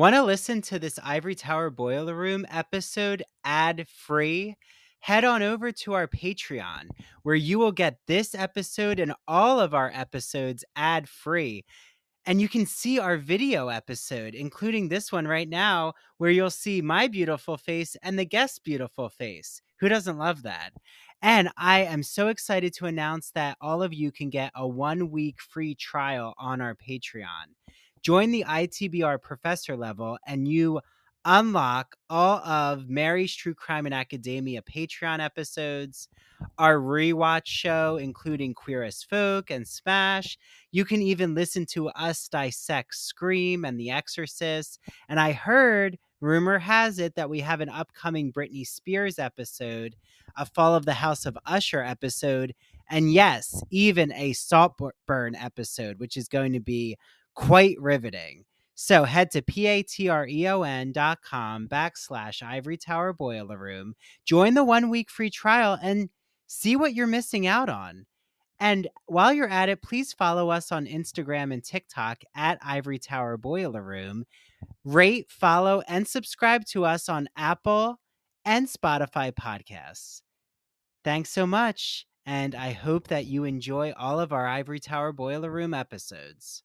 Want to listen to this Ivory Tower Boiler Room episode ad free? Head on over to our Patreon, where you will get this episode and all of our episodes ad free. And you can see our video episode, including this one right now, where you'll see my beautiful face and the guest's beautiful face. Who doesn't love that? And I am so excited to announce that all of you can get a one week free trial on our Patreon. Join the ITBR professor level and you unlock all of Mary's True Crime in Academia Patreon episodes, our rewatch show, including Queer as Folk and Smash. You can even listen to us dissect Scream and The Exorcist. And I heard, rumor has it, that we have an upcoming Britney Spears episode, a Fall of the House of Usher episode, and yes, even a Saltburn episode, which is going to be quite riveting. So head to patreon dot com backslash ivory tower boiler room, join the one week free trial, and see what you're missing out on. And while you're at it, please follow us on Instagram and TikTok at Ivory Tower Boiler Room. Rate, follow, and subscribe to us on Apple and Spotify podcasts. Thanks so much, and I hope that you enjoy all of our Ivory Tower Boiler Room episodes.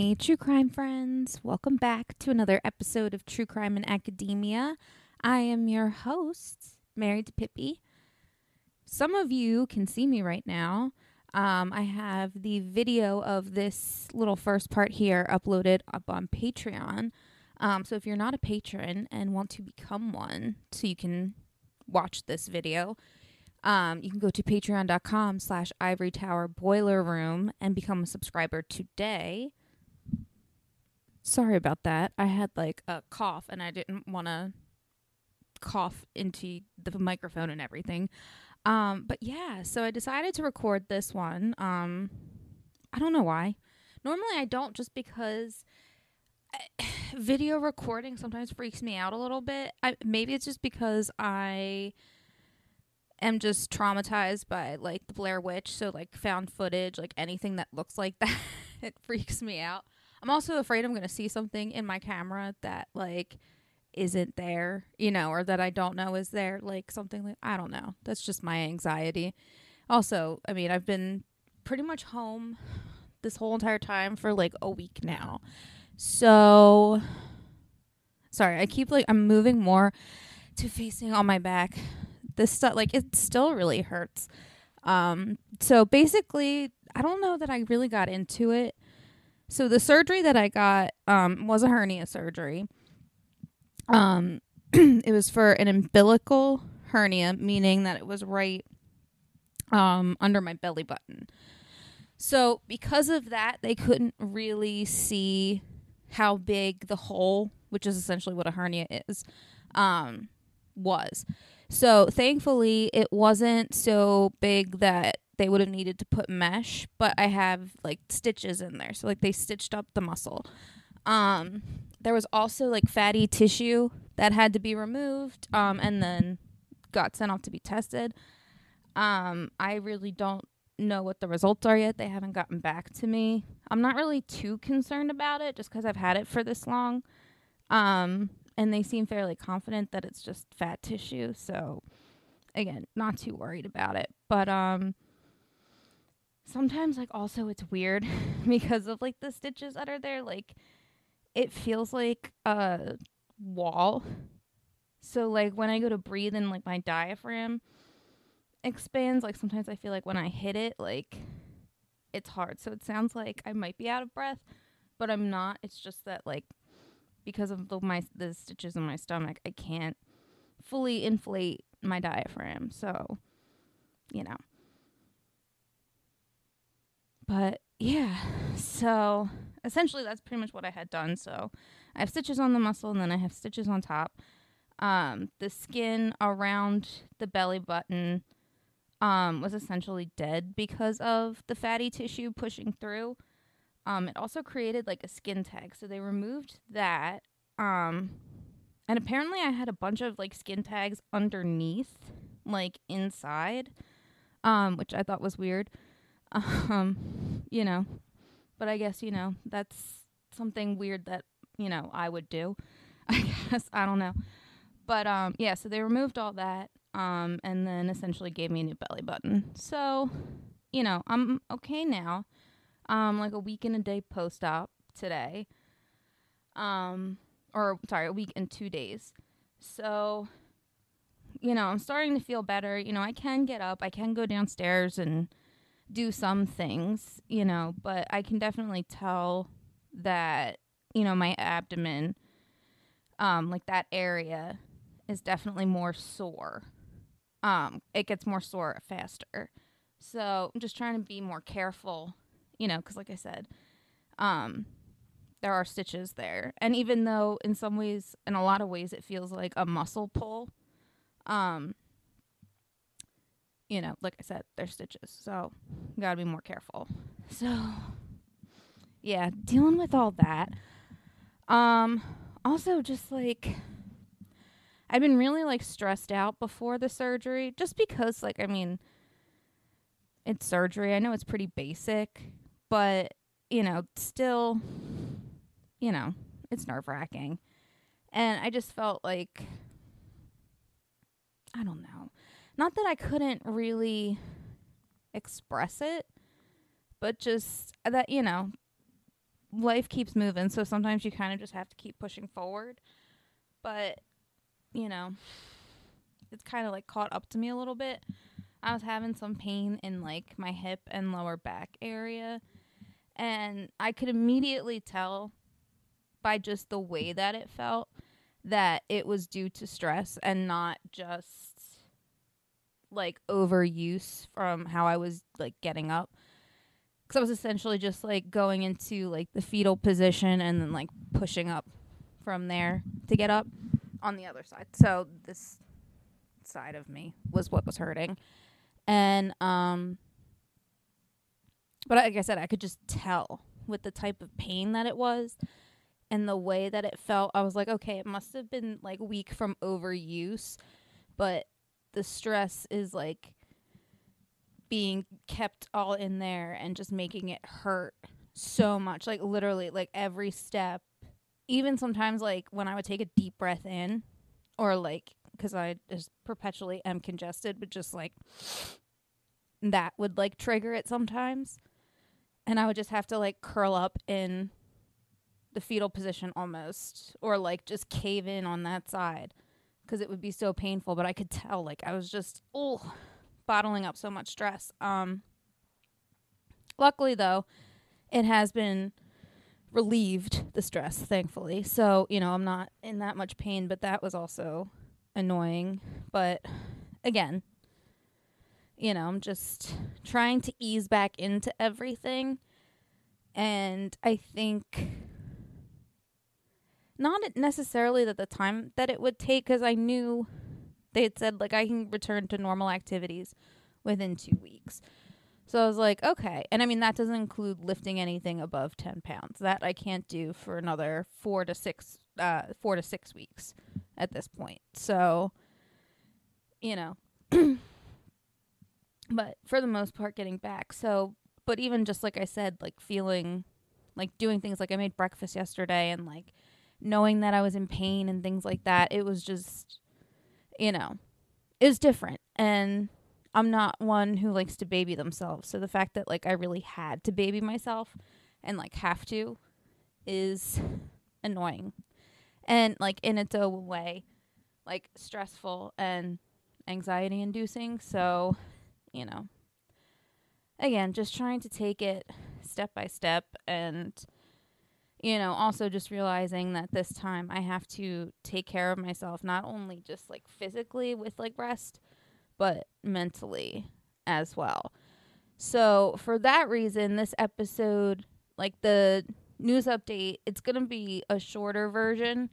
Hey, true crime friends. Welcome back to another episode of True Crime in Academia. I am your host, Mary DiPipi. Some of you can see me right now. Um, I have the video of this little first part here uploaded up on Patreon. Um, so if you're not a patron and want to become one, so you can watch this video, um, you can go to patreon.com slash ivory tower boiler room and become a subscriber today. Sorry about that. I had like a cough and I didn't want to cough into the microphone and everything. Um, but yeah, so I decided to record this one. Um, I don't know why. Normally I don't just because I, video recording sometimes freaks me out a little bit. I, maybe it's just because I am just traumatized by like the Blair Witch, so like found footage, like anything that looks like that, it freaks me out. I'm also afraid I'm going to see something in my camera that like isn't there, you know, or that I don't know is there, like something like I don't know. That's just my anxiety. Also, I mean, I've been pretty much home this whole entire time for like a week now. So sorry, I keep like I'm moving more to facing on my back. This stuff like it still really hurts. Um so basically, I don't know that I really got into it so the surgery that I got um, was a hernia surgery. Um, it was for an umbilical hernia, meaning that it was right um, under my belly button. So because of that, they couldn't really see how big the hole, which is essentially what a hernia is, um, was. So thankfully, it wasn't so big that they would have needed to put mesh, but I have like stitches in there. So like they stitched up the muscle. Um there was also like fatty tissue that had to be removed um and then got sent off to be tested. Um I really don't know what the results are yet. They haven't gotten back to me. I'm not really too concerned about it just because I've had it for this long. Um, and they seem fairly confident that it's just fat tissue. So, again, not too worried about it. But um, sometimes, like, also it's weird because of like the stitches that are there. Like, it feels like a wall. So, like, when I go to breathe and like my diaphragm expands, like, sometimes I feel like when I hit it, like, it's hard. So, it sounds like I might be out of breath, but I'm not. It's just that, like, because of the my the stitches in my stomach, I can't fully inflate my diaphragm. So, you know. But yeah, so essentially that's pretty much what I had done. So I have stitches on the muscle and then I have stitches on top. Um, the skin around the belly button um, was essentially dead because of the fatty tissue pushing through. Um, it also created like a skin tag, so they removed that. Um, and apparently, I had a bunch of like skin tags underneath, like inside, um, which I thought was weird. Um, you know, but I guess you know that's something weird that you know I would do. I guess I don't know, but um, yeah. So they removed all that, um, and then essentially gave me a new belly button. So, you know, I'm okay now um, like a week and a day post op today. Um, or sorry, a week and two days. So, you know, I'm starting to feel better. You know, I can get up, I can go downstairs and do some things, you know, but I can definitely tell that, you know, my abdomen, um, like that area is definitely more sore. Um, it gets more sore faster. So I'm just trying to be more careful you know, because like I said, um, there are stitches there. And even though in some ways, in a lot of ways, it feels like a muscle pull, um, you know, like I said, there's stitches. So gotta be more careful. So yeah, dealing with all that. Um, also just like I've been really like stressed out before the surgery just because like I mean it's surgery. I know it's pretty basic, but you know, still, you know, it's nerve wracking. And I just felt like, I don't know, not that I couldn't really express it, but just that, you know, life keeps moving. So sometimes you kind of just have to keep pushing forward. But, you know, it's kind of like caught up to me a little bit. I was having some pain in like my hip and lower back area and I could immediately tell by just the way that it felt that it was due to stress and not just like overuse from how I was like getting up. Cuz I was essentially just like going into like the fetal position and then like pushing up from there to get up on the other side. So this side of me was what was hurting. And um but like I said, I could just tell with the type of pain that it was and the way that it felt. I was like, okay, it must have been like weak from overuse, but the stress is like being kept all in there and just making it hurt so much. Like literally, like every step, even sometimes like when I would take a deep breath in or like because I just perpetually am congested, but just like that would like trigger it sometimes and I would just have to like curl up in the fetal position almost or like just cave in on that side because it would be so painful but I could tell like I was just oh bottling up so much stress. Um luckily though it has been relieved the stress thankfully. So you know I'm not in that much pain but that was also annoying. But again you know, I'm just trying to ease back into everything. And I think not necessarily that the time that it would take, because I knew they had said, like, I can return to normal activities within two weeks. So I was like, okay. And I mean, that doesn't include lifting anything above 10 pounds. That I can't do for another four to six, uh, four to six weeks at this point. So, you know. but for the most part getting back. So, but even just like I said, like feeling like doing things like I made breakfast yesterday and like knowing that I was in pain and things like that, it was just you know, it was different and I'm not one who likes to baby themselves. So the fact that like I really had to baby myself and like have to is annoying. And like in its own way, like stressful and anxiety inducing. So, you know, again, just trying to take it step by step and you know, also just realizing that this time I have to take care of myself not only just like physically with like rest, but mentally as well. So, for that reason, this episode, like the news update, it's going to be a shorter version,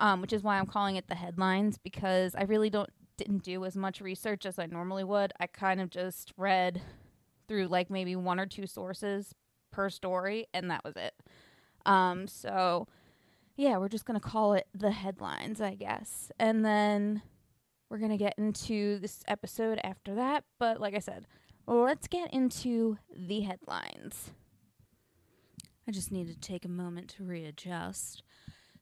um, which is why I'm calling it the headlines because I really don't didn't do as much research as I normally would. I kind of just read through like maybe one or two sources per story, and that was it. Um, so yeah, we're just gonna call it the headlines, I guess, and then we're gonna get into this episode after that. But like I said, let's get into the headlines. I just need to take a moment to readjust.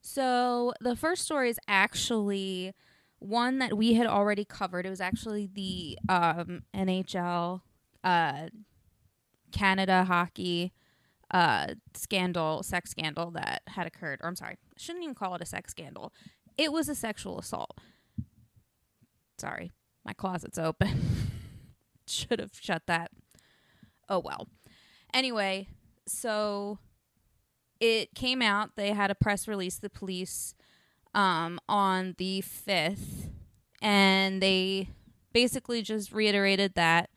So the first story is actually one that we had already covered. It was actually the um, NHL uh, Canada hockey uh, scandal, sex scandal that had occurred. Or I'm sorry, shouldn't even call it a sex scandal. It was a sexual assault. Sorry, my closet's open. Should have shut that. Oh well. Anyway, so it came out. They had a press release, the police, um, on the 5th, and they basically just reiterated that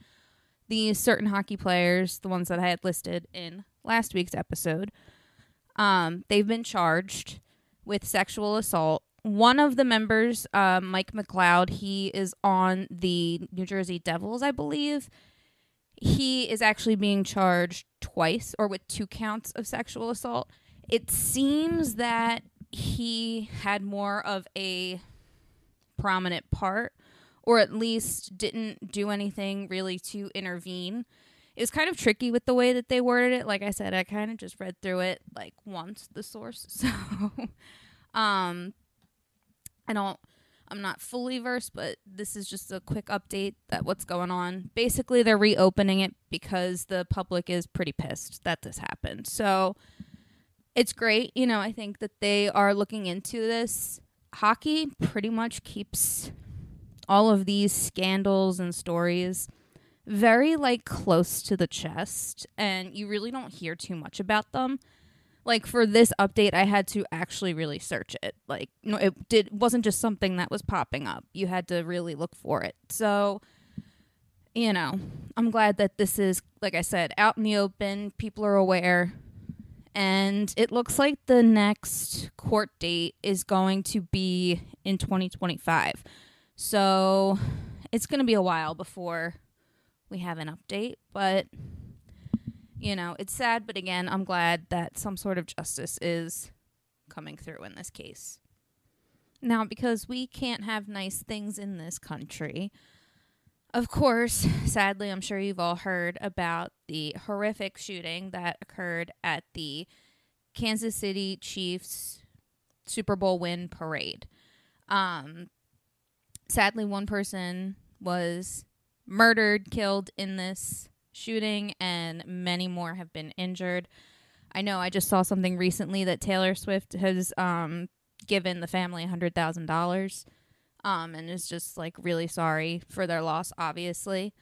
these certain hockey players, the ones that I had listed in last week's episode, um, they've been charged with sexual assault. One of the members, uh, Mike McLeod, he is on the New Jersey Devils, I believe. He is actually being charged twice or with two counts of sexual assault. It seems that he had more of a prominent part or at least didn't do anything really to intervene it was kind of tricky with the way that they worded it. Like I said, I kind of just read through it like once the source. So um I don't I'm not fully versed, but this is just a quick update that what's going on. Basically, they're reopening it because the public is pretty pissed that this happened. So it's great, you know, I think that they are looking into this. Hockey pretty much keeps all of these scandals and stories very like close to the chest and you really don't hear too much about them. Like for this update i had to actually really search it. Like no it did wasn't just something that was popping up. You had to really look for it. So you know i'm glad that this is like i said out in the open. People are aware. And it looks like the next court date is going to be in 2025 so it's going to be a while before we have an update, but you know, it's sad, but again, I'm glad that some sort of justice is coming through in this case. Now, because we can't have nice things in this country, of course, sadly, I'm sure you've all heard about the horrific shooting that occurred at the Kansas City Chiefs Super Bowl win parade. Um, sadly, one person was murdered, killed in this shooting, and many more have been injured. I know I just saw something recently that Taylor Swift has um, given the family $100,000 um, and is just like really sorry for their loss, obviously.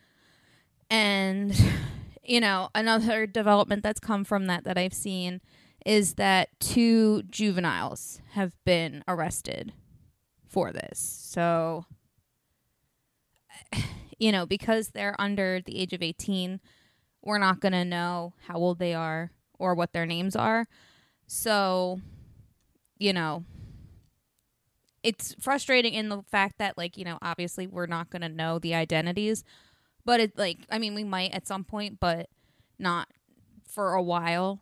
And, you know, another development that's come from that that I've seen is that two juveniles have been arrested for this. So you know, because they're under the age of 18, we're not going to know how old they are or what their names are. So, you know, it's frustrating in the fact that, like, you know, obviously we're not going to know the identities, but it, like, I mean, we might at some point, but not for a while.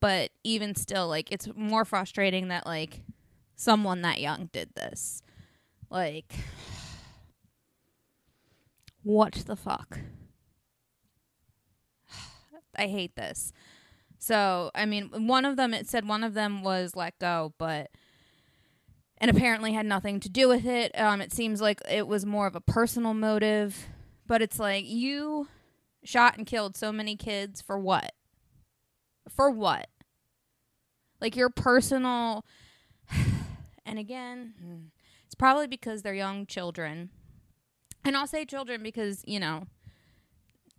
But even still, like, it's more frustrating that, like, someone that young did this. Like, what the fuck? I hate this. So, I mean, one of them, it said one of them was let go, but, and apparently had nothing to do with it. Um, it seems like it was more of a personal motive, but it's like you shot and killed so many kids for what? For what? Like your personal, and again, it's probably because they're young children. And I'll say children because, you know,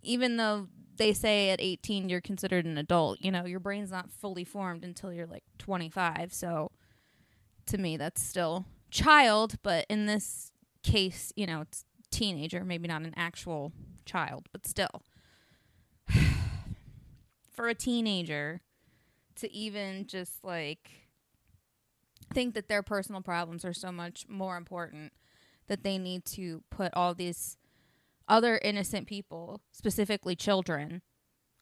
even though they say at 18 you're considered an adult. You know, your brain's not fully formed until you're like 25. So to me, that's still child. But in this case, you know, it's teenager, maybe not an actual child, but still. For a teenager to even just like think that their personal problems are so much more important that they need to put all these other innocent people, specifically children,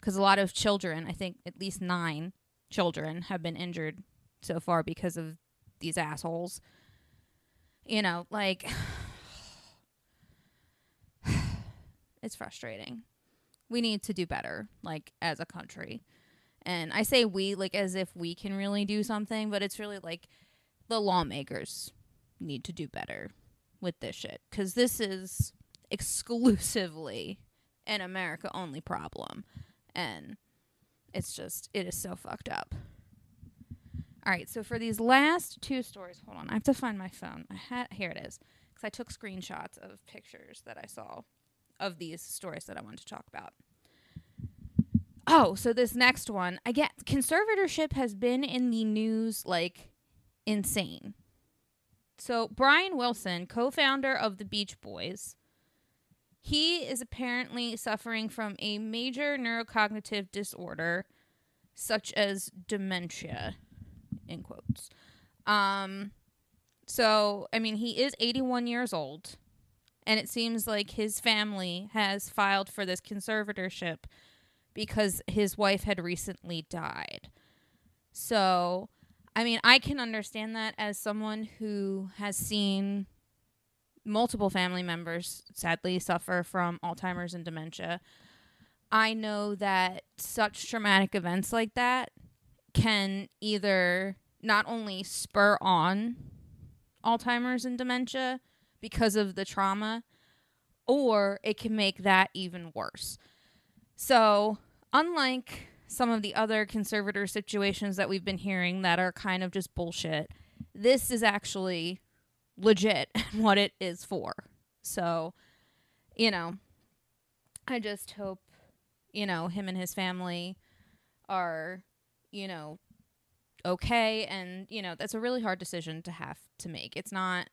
because a lot of children, I think at least nine children, have been injured so far because of these assholes. You know, like, it's frustrating. We need to do better, like, as a country. And I say we, like, as if we can really do something, but it's really like the lawmakers need to do better with this shit. Because this is exclusively an America only problem. And it's just, it is so fucked up. All right, so for these last two stories, hold on, I have to find my phone. I had here it is because I took screenshots of pictures that I saw of these stories that I wanted to talk about. Oh, so this next one, I get conservatorship has been in the news like insane. So Brian Wilson, co-founder of the Beach Boys, he is apparently suffering from a major neurocognitive disorder, such as dementia, in quotes. Um, so, I mean, he is 81 years old, and it seems like his family has filed for this conservatorship because his wife had recently died. So, I mean, I can understand that as someone who has seen multiple family members sadly suffer from Alzheimer's and dementia. I know that such traumatic events like that can either not only spur on Alzheimer's and dementia because of the trauma, or it can make that even worse. So, unlike some of the other conservator situations that we've been hearing that are kind of just bullshit, this is actually legit what it is for. So, you know, I just hope, you know, him and his family are, you know, okay. And, you know, that's a really hard decision to have to make. It's not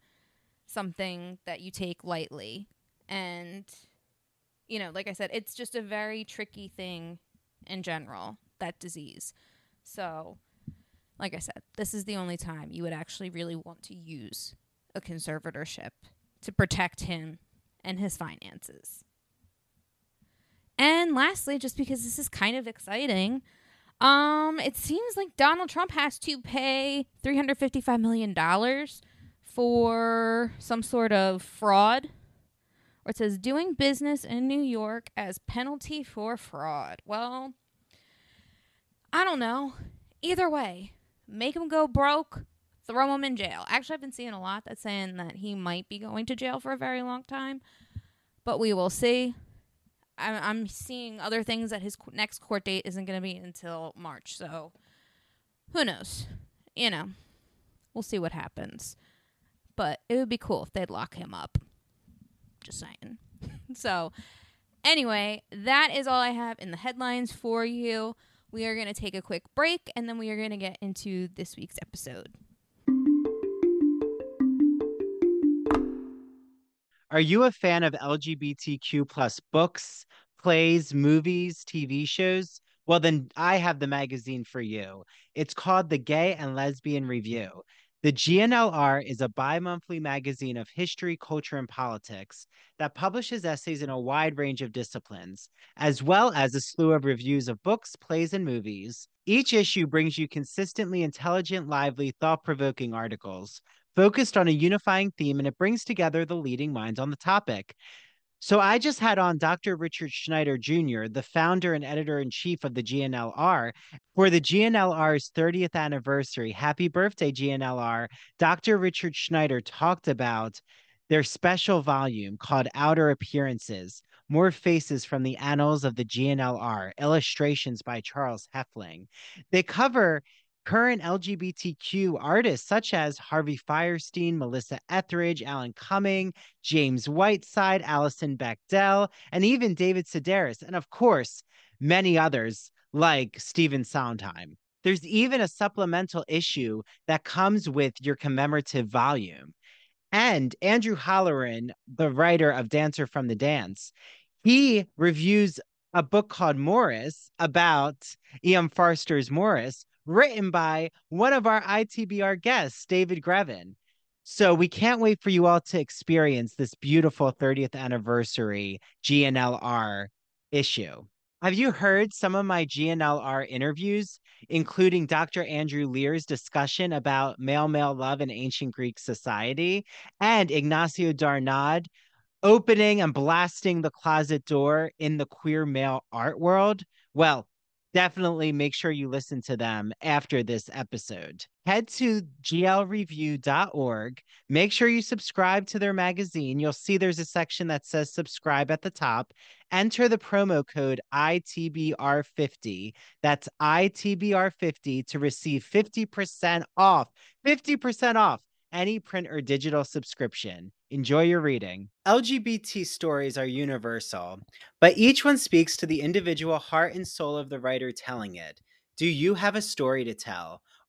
something that you take lightly. And, you know, like I said, it's just a very tricky thing in general, that disease. So, like I said, this is the only time you would actually really want to use a conservatorship to protect him and his finances. And lastly, just because this is kind of exciting, um, it seems like Donald Trump has to pay $355 million for some sort of fraud. Or it says doing business in New York as penalty for fraud. Well, I don't know. Either way, make him go broke throw him in jail. Actually, I've been seeing a lot that's saying that he might be going to jail for a very long time, but we will see. I'm, I'm seeing other things that his next court date isn't going to be until March, so who knows? You know, we'll see what happens. But it would be cool if they'd lock him up. Just saying. so, anyway, that is all I have in the headlines for you. We are going to take a quick break and then we are going to get into this week's episode. Are you a fan of LGBTQ plus books, plays, movies, TV shows? Well, then I have the magazine for you. It's called the Gay and Lesbian Review. The GNLR is a bi monthly magazine of history, culture, and politics that publishes essays in a wide range of disciplines, as well as a slew of reviews of books, plays, and movies. Each issue brings you consistently intelligent, lively, thought provoking articles focused on a unifying theme and it brings together the leading minds on the topic. So I just had on Dr. Richard Schneider Jr., the founder and editor in chief of the GNLR. For the GNLR's 30th anniversary, happy birthday, GNLR. Dr. Richard Schneider talked about their special volume called Outer Appearances More Faces from the Annals of the GNLR, illustrations by Charles Hefling. They cover current LGBTQ artists such as Harvey Fierstein, Melissa Etheridge, Alan Cumming, James Whiteside, Alison Bechdel, and even David Sedaris, and of course, many others like Stephen Sondheim. There's even a supplemental issue that comes with your commemorative volume. And Andrew Holleran, the writer of Dancer from the Dance, he reviews a book called Morris about E.M. Forster's Maurice, written by one of our ITBR guests, David Greven. So we can't wait for you all to experience this beautiful 30th anniversary GNLR issue. Have you heard some of my GNLR interviews, including Dr. Andrew Lear's discussion about male male love in ancient Greek society and Ignacio Darnaude opening and blasting the closet door in the queer male art world? Well, definitely make sure you listen to them after this episode. Head to glreview.org. Make sure you subscribe to their magazine. You'll see there's a section that says subscribe at the top. Enter the promo code ITBR50. That's ITBR50 to receive 50% off. 50% off any print or digital subscription. Enjoy your reading. LGBT stories are universal, but each one speaks to the individual heart and soul of the writer telling it. Do you have a story to tell?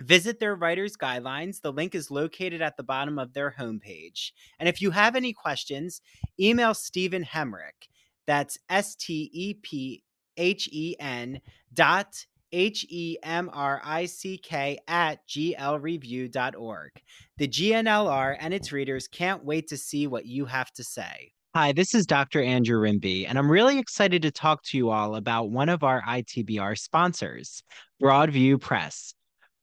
Visit their writer's guidelines. The link is located at the bottom of their homepage. And if you have any questions, email Stephen Hemrick. That's S T E P H E N dot H E M R I C K at glreview.org. The GNLR and its readers can't wait to see what you have to say. Hi, this is Dr. Andrew Rimby, and I'm really excited to talk to you all about one of our ITBR sponsors, Broadview Press.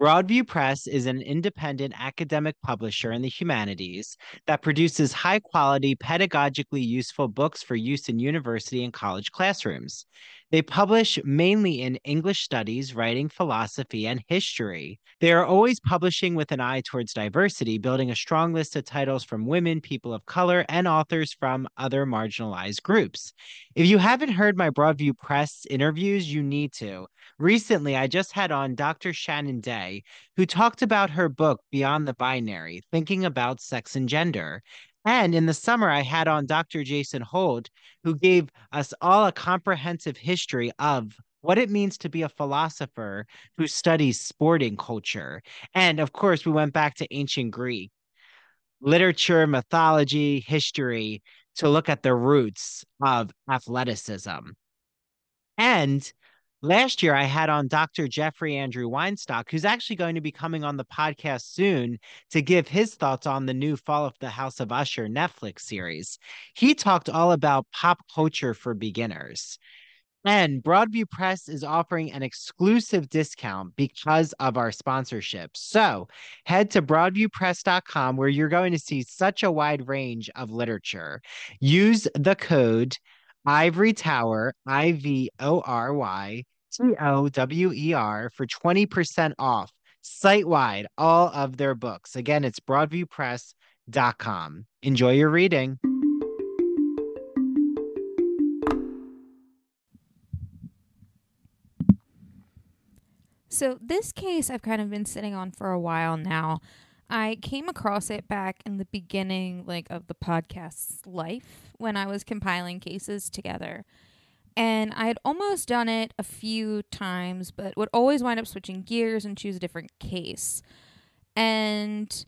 Broadview Press is an independent academic publisher in the humanities that produces high quality, pedagogically useful books for use in university and college classrooms. They publish mainly in English studies, writing, philosophy, and history. They are always publishing with an eye towards diversity, building a strong list of titles from women, people of color, and authors from other marginalized groups. If you haven't heard my Broadview Press interviews, you need to. Recently, I just had on Dr. Shannon Dea, who talked about her book, Beyond the Binary Thinking About Sex and Gender. And in the summer, I had on Dr. Jason Holt, who gave us all a comprehensive history of what it means to be a philosopher who studies sporting culture. And of course, we went back to ancient Greek literature, mythology, history to look at the roots of athleticism. And Last year, I had on Dr. Jeffrey Andrew Weinstock, who's actually going to be coming on the podcast soon to give his thoughts on the new Fall of the House of Usher Netflix series. He talked all about pop culture for beginners. And Broadview Press is offering an exclusive discount because of our sponsorship. So head to broadviewpress.com where you're going to see such a wide range of literature. Use the code Ivory Tower, I V O R Y T O W E R, for 20% off site wide all of their books. Again, it's broadviewpress.com. Enjoy your reading. So this case I've kind of been sitting on for a while now. I came across it back in the beginning like of the podcast's life when I was compiling cases together. And I had almost done it a few times, but would always wind up switching gears and choose a different case. And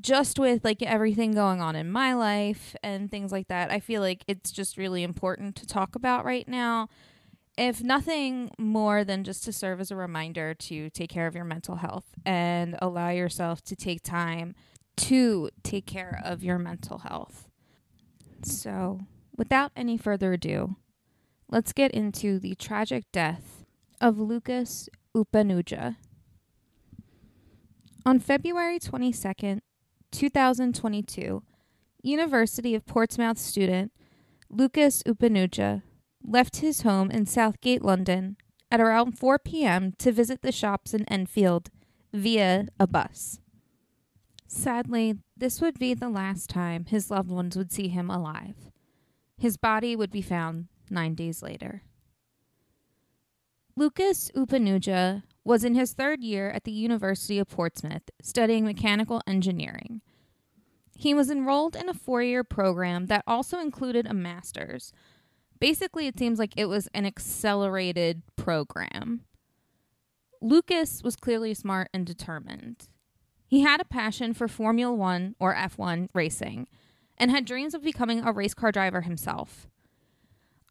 just with like everything going on in my life and things like that, I feel like it's just really important to talk about right now. If nothing more than just to serve as a reminder to take care of your mental health and allow yourself to take time to take care of your mental health. So, without any further ado, let's get into the tragic death of Lucas Opanuga. On February 22nd, 2022, University of Portsmouth student Lucas Opanuga left his home in Southgate, London at around 4 p.m. to visit the shops in Enfield via a bus. Sadly, this would be the last time his loved ones would see him alive. His body would be found nine days later. Lucas Opanuga was in his third year at the University of Portsmouth studying mechanical engineering. He was enrolled in a four year program that also included a master's. Basically, it seems like it was an accelerated program. Lucas was clearly smart and determined. He had a passion for Formula One or F1 racing and had dreams of becoming a race car driver himself.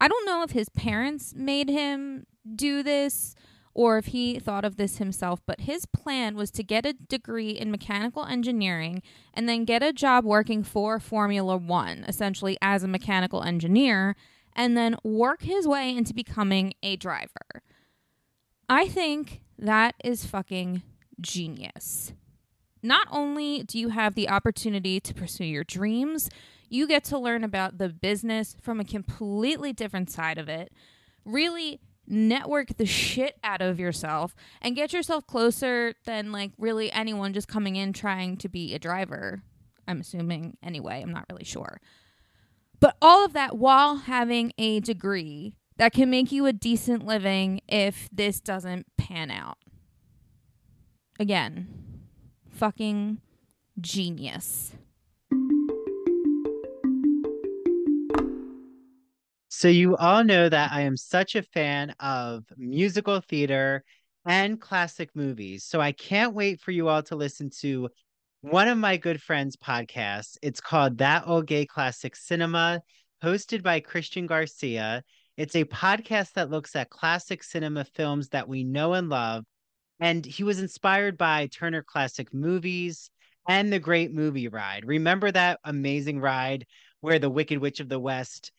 I don't know if his parents made him do this or if he thought of this himself, but his plan was to get a degree in mechanical engineering and then get a job working for Formula One, essentially as a mechanical engineer, and then work his way into becoming a driver. I think that is fucking genius. Not only do you have the opportunity to pursue your dreams, you get to learn about the business from a completely different side of it. Really network the shit out of yourself and get yourself closer than like really anyone just coming in trying to be a driver. I'm assuming anyway, I'm not really sure. But all of that while having a degree that can make you a decent living if this doesn't pan out. Again, fucking genius. So, you all know that I am such a fan of musical theater and classic movies. So, I can't wait for you all to listen to one of my good friends' podcasts. It's called That Old Gay Classic Cinema, hosted by Christian Garcia. It's a podcast that looks at classic cinema films that we know and love. And he was inspired by Turner Classic Movies and The Great Movie Ride. Remember that amazing ride where the Wicked Witch of the West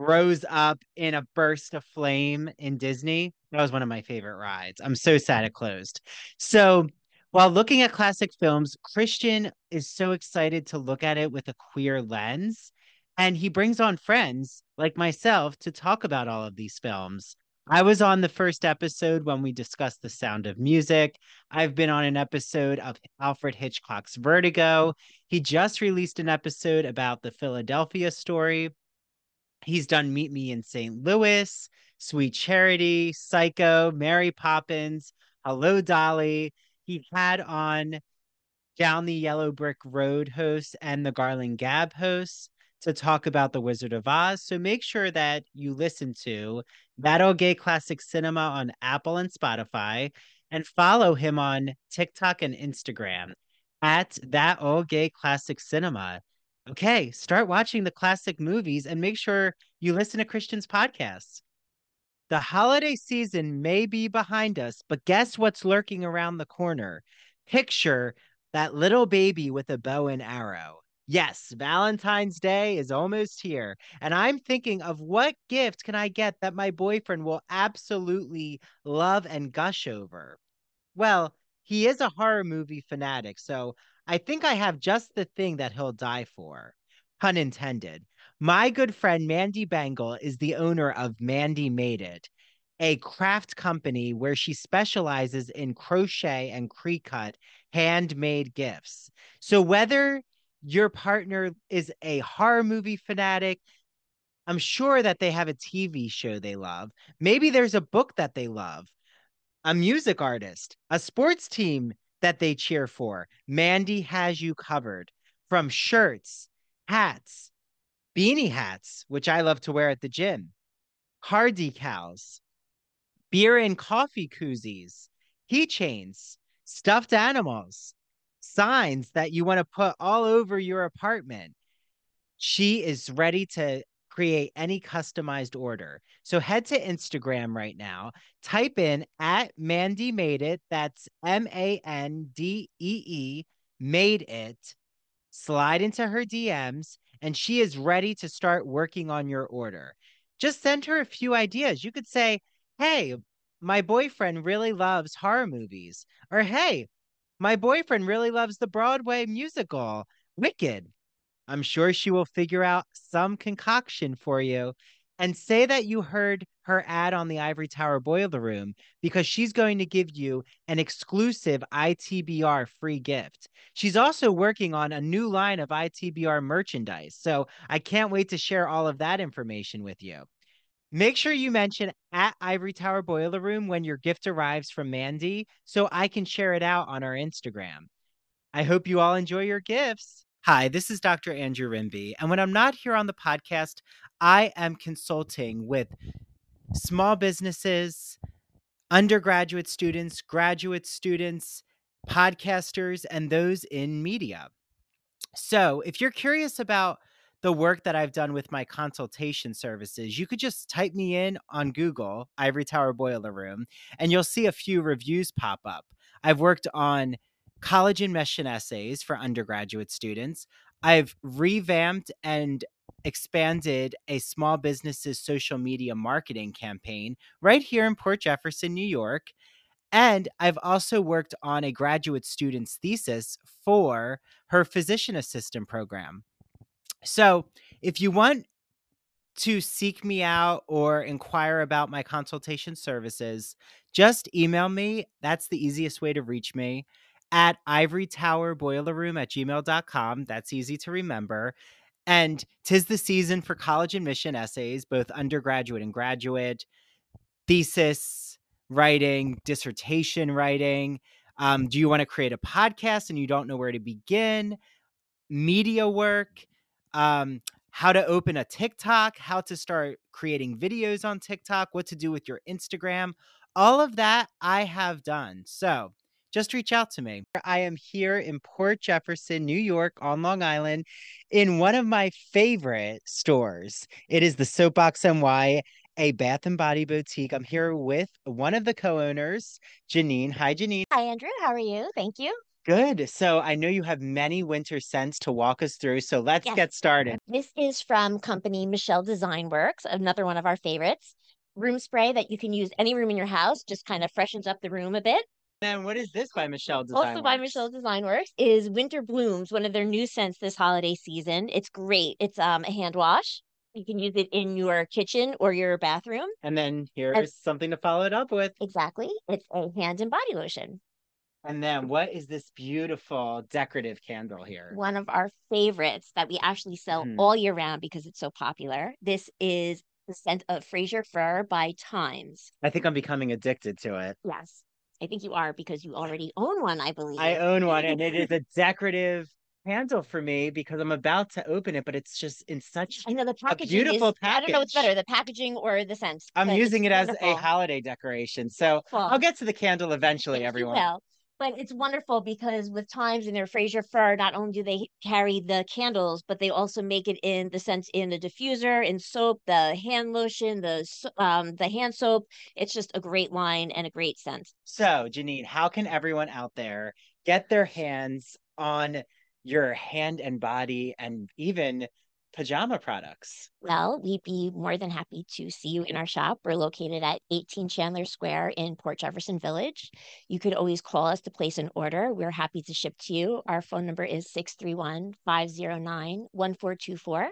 rose up in a burst of flame in Disney. That was one of my favorite rides. I'm so sad it closed. So, while looking at classic films, Christian is so excited to look at it with a queer lens. And he brings on friends like myself to talk about all of these films. I was on the first episode when we discussed The Sound of Music. I've been on an episode of Alfred Hitchcock's Vertigo. He just released an episode about the Philadelphia story. He's done Meet Me in St. Louis, Sweet Charity, Psycho, Mary Poppins, Hello Dolly. He had on Down the Yellow Brick Road hosts and the Garland Gab hosts to talk about The Wizard of Oz. So make sure that you listen to That Old Gay Classic Cinema on Apple and Spotify and follow him on TikTok and Instagram at That Old Gay Classic Cinema okay, start watching the classic movies and make sure you listen to Christian's podcasts. The holiday season may be behind us, but guess what's lurking around the corner? Picture that little baby with a bow and arrow. Yes, Valentine's Day is almost here, and I'm thinking of what gift can I get that my boyfriend will absolutely love and gush over. Well, he is a horror movie fanatic, so I think I have just the thing that he'll die for. Pun intended. My good friend Mandy Bangle is the owner of Mandee Made It, a craft company where she specializes in crochet and Cricut handmade gifts. So whether your partner is a horror movie fanatic, I'm sure that they have a TV show they love. Maybe there's a book that they love. a music artist, a sports team that they cheer for, Mandy has you covered from shirts, hats, beanie hats, which I love to wear at the gym, car decals, beer and coffee koozies, keychains, stuffed animals, signs that you want to put all over your apartment. She is ready to create any customized order. So head to Instagram right now, type in at Mandee Made It. That's M A N D E E, made it. Slide into her DMs, and she is ready to start working on your order. Just send her a few ideas. You could say, Hey, my boyfriend really loves horror movies. Or, Hey, my boyfriend really loves the Broadway musical, Wicked. I'm sure she will figure out some concoction for you and say that you heard her ad on the Ivory Tower Boiler Room because she's going to give you an exclusive ITBR free gift. She's also working on a new line of ITBR merchandise, so I can't wait to share all of that information with you. Make sure you mention at Ivory Tower Boiler Room when your gift arrives from Mandee so I can share it out on our Instagram. I hope you all enjoy your gifts. Hi, this is Dr. Andrew Rimby. And when I'm not here on the podcast, I am consulting with small businesses, undergraduate students, graduate students, podcasters, and those in media. So if you're curious about the work that I've done with my consultation services, you could just type me in on Google, Ivory Tower Boiler Room, and you'll see a few reviews pop up. I've worked on college admission essays for undergraduate students. I've revamped and expanded a small business's social media marketing campaign right here in Port Jefferson, New York. And I've also worked on a graduate student's thesis for her physician assistant program. So if you want to seek me out or inquire about my consultation services, just email me. That's the easiest way to reach me at ivory tower boiler room at gmail.com. That's easy to remember. And tis the season for college admission essays, both undergraduate and graduate, thesis writing, dissertation writing. Um, do you want to create a podcast and you don't know where to begin? Media work, um, how to open a TikTok, how to start creating videos on TikTok, what to do with your Instagram. All of that I have done. So just reach out to me. I am here in Port Jefferson, New York, on Long Island, in one of my favorite stores. It is the Soapbox NY, a bath and body boutique. I'm here with one of the co owners, Janine. Hi, Janine. Hi, Andrew. How are you? Thank you. Good. So I know you have many winter scents to walk us through. So let's Yes. get started. This is from company Michel Design Works, another one of our favorites. Room spray that you can use any room in your house, just kind of freshens up the room a bit. And then, what is this by Michel Design? also by Michel Design Works is Winter Blooms, one of their new scents this holiday season. It's great. It's um a hand wash. You can use it in your kitchen or your bathroom. And then here's And- something to follow it up with. Exactly. It's a hand and body lotion. And then what is this beautiful decorative candle here? One of our favorites that we actually sell Mhm. all year round because it's so popular. This is the scent of Frasier Fir by Thymes. I think I'm becoming addicted to it. Yes, I think you are because you already own one, I believe. I own one and it is a decorative candle for me because I'm about to open it, but it's just in such I know the packaging beautiful is, I don't know what's better, the packaging or the scent. I'm using it it's as a holiday decoration. So Well, I'll get to the candle eventually, everyone. will. But it's wonderful because with Thymes and their Frasier Fir, not only do they carry the candles, but they also make it in the scent in the diffuser, in soap, the hand lotion, the um the hand soap. It's just a great line and a great scent. So, Janine, how can everyone out there get their hands on your hand and body and even pajama products? Well, we'd be more than happy to see you in our shop. We're located at 18 Chandler Square in Port Jefferson Village. You could always call us to place an order. We're happy to ship to you. Our phone number is 631 509 1424.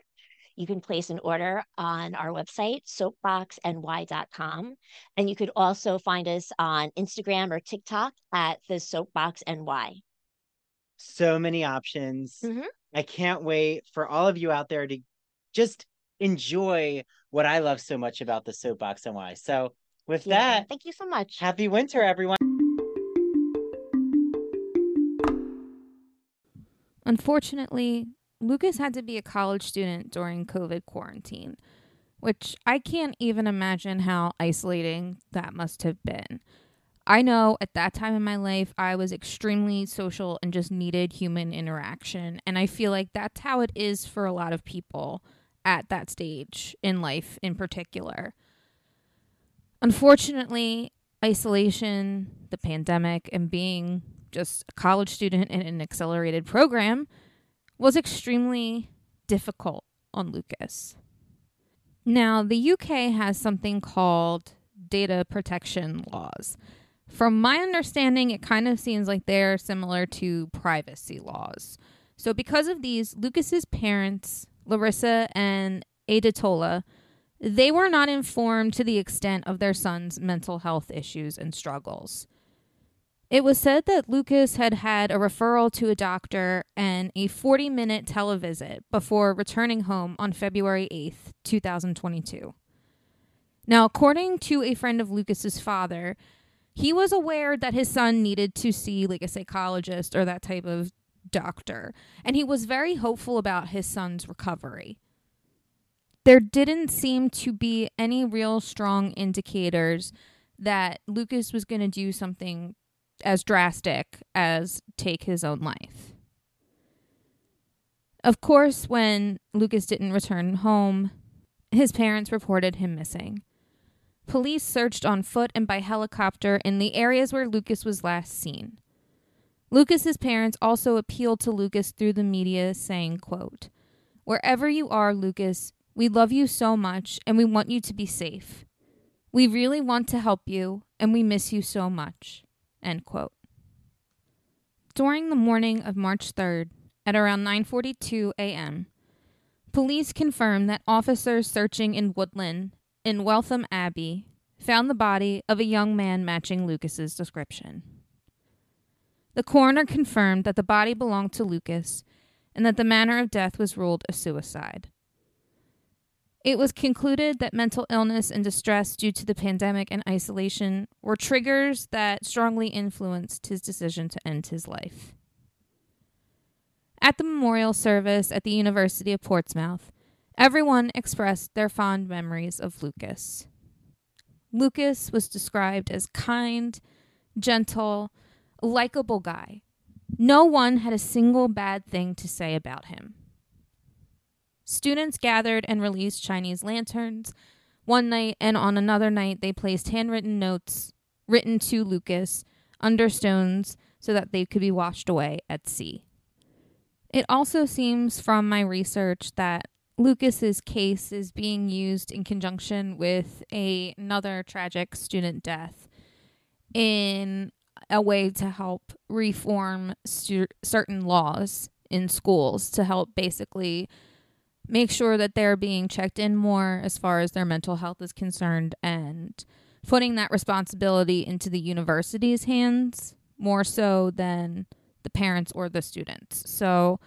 You can place an order on our website, soapboxny.com. And you could also find us on Instagram or TikTok at the Soapbox NY. So many options. Mhm. I can't wait for all of you out there to just enjoy what I love so much about the Soapbox and why. So With Yeah, that, thank you so much. happy winter, everyone. Unfortunately, Lucas had to be a college student during COVID quarantine, which I can't even imagine how isolating that must have been. I know at that time in my life, I was extremely social and just needed human interaction. And I feel like that's how it is for a lot of people at that stage in life, in particular. Unfortunately, isolation, the pandemic, and being just a college student in an accelerated program was extremely difficult on Lucas. Now, the UK has something called data protection laws. From my understanding, it kind of seems like they're similar to privacy laws. So, because of these, Lucas's parents, Larissa and Adetola, they were not informed to the extent of their son's mental health issues and struggles. It was said that Lucas had had a referral to a doctor and a 40 minute televisit before returning home on February 8th, 2022. Now, according to a friend of Lucas's father, he was aware that his son needed to see like a psychologist or that type of doctor, and he was very hopeful about his son's recovery. There didn't seem to be any real strong indicators that Lucas was going to do something as drastic as take his own life. Of course, when Lucas didn't return home, his parents reported him missing. Police searched on foot and by helicopter in the areas where Lucas was last seen. Lucas's parents also appealed to Lucas through the media saying, quote, "Wherever you are, Lucas, we love you so much and we want you to be safe. We really want to help you and we miss you so much." End quote. During the morning of March 3rd, at around 9:42 a.m., police confirmed that officers searching in Woodland in Waltham Abbey found the body of a young man matching Lucas's description. The coroner confirmed that the body belonged to Lucas and that the manner of death was ruled a suicide. It was concluded that mental illness and distress due to the pandemic and isolation were triggers that strongly influenced his decision to end his life. At the memorial service at the University of Portsmouth, everyone expressed their fond memories of Lucas. Lucas was described as kind, gentle, likable guy. No one had a single bad thing to say about him. Students gathered and released Chinese lanterns. One night and on another night, they placed handwritten notes written to Lucas under stones so that they could be washed away at sea. It also seems from my research that Lucas's case is being used in conjunction with a, another tragic student death in a way to help reform stu- certain laws in schools to help basically make sure that they're being checked in more as far as their mental health is concerned and putting that responsibility into the university's hands more so than the parents or the students. So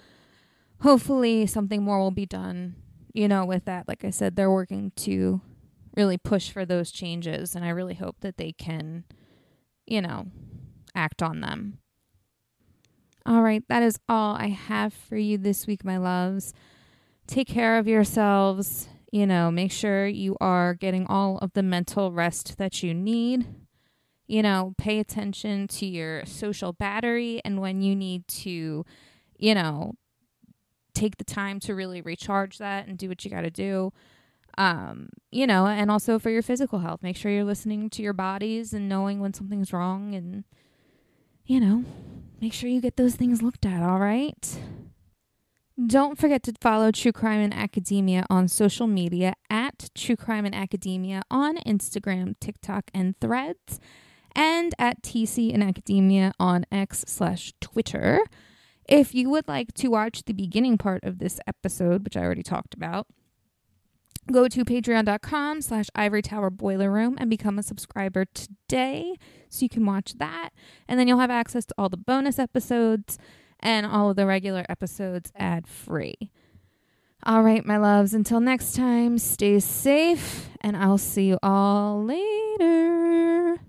hopefully something more will be done, you know, with that. Like I said, they're working to really push for those changes and I really hope that they can, you know, act on them. All right, that is all I have for you this week, my loves take care of yourselves. You know, make sure you are getting all of the mental rest that you need. You know, pay attention to your social battery and when you need to, you know, take the time to really recharge that and do what you got to do. Um, you know, and also for your physical health, make sure you're listening to your bodies and knowing when something's wrong and, you know, make sure you get those things looked at, all right? Don't forget to follow True Crime in Academia on social media at True Crime in Academia on Instagram, TikTok, and Threads, and at TC in Academia on X slash Twitter. If you would like to watch the beginning part of this episode, which I already talked about, go to patreon.com slash ivory tower boiler room and become a subscriber today so you can watch that. And then you'll have access to all the bonus episodes and all of the regular episodes ad free. All right, my loves, until next time, stay safe, and I'll see you all later.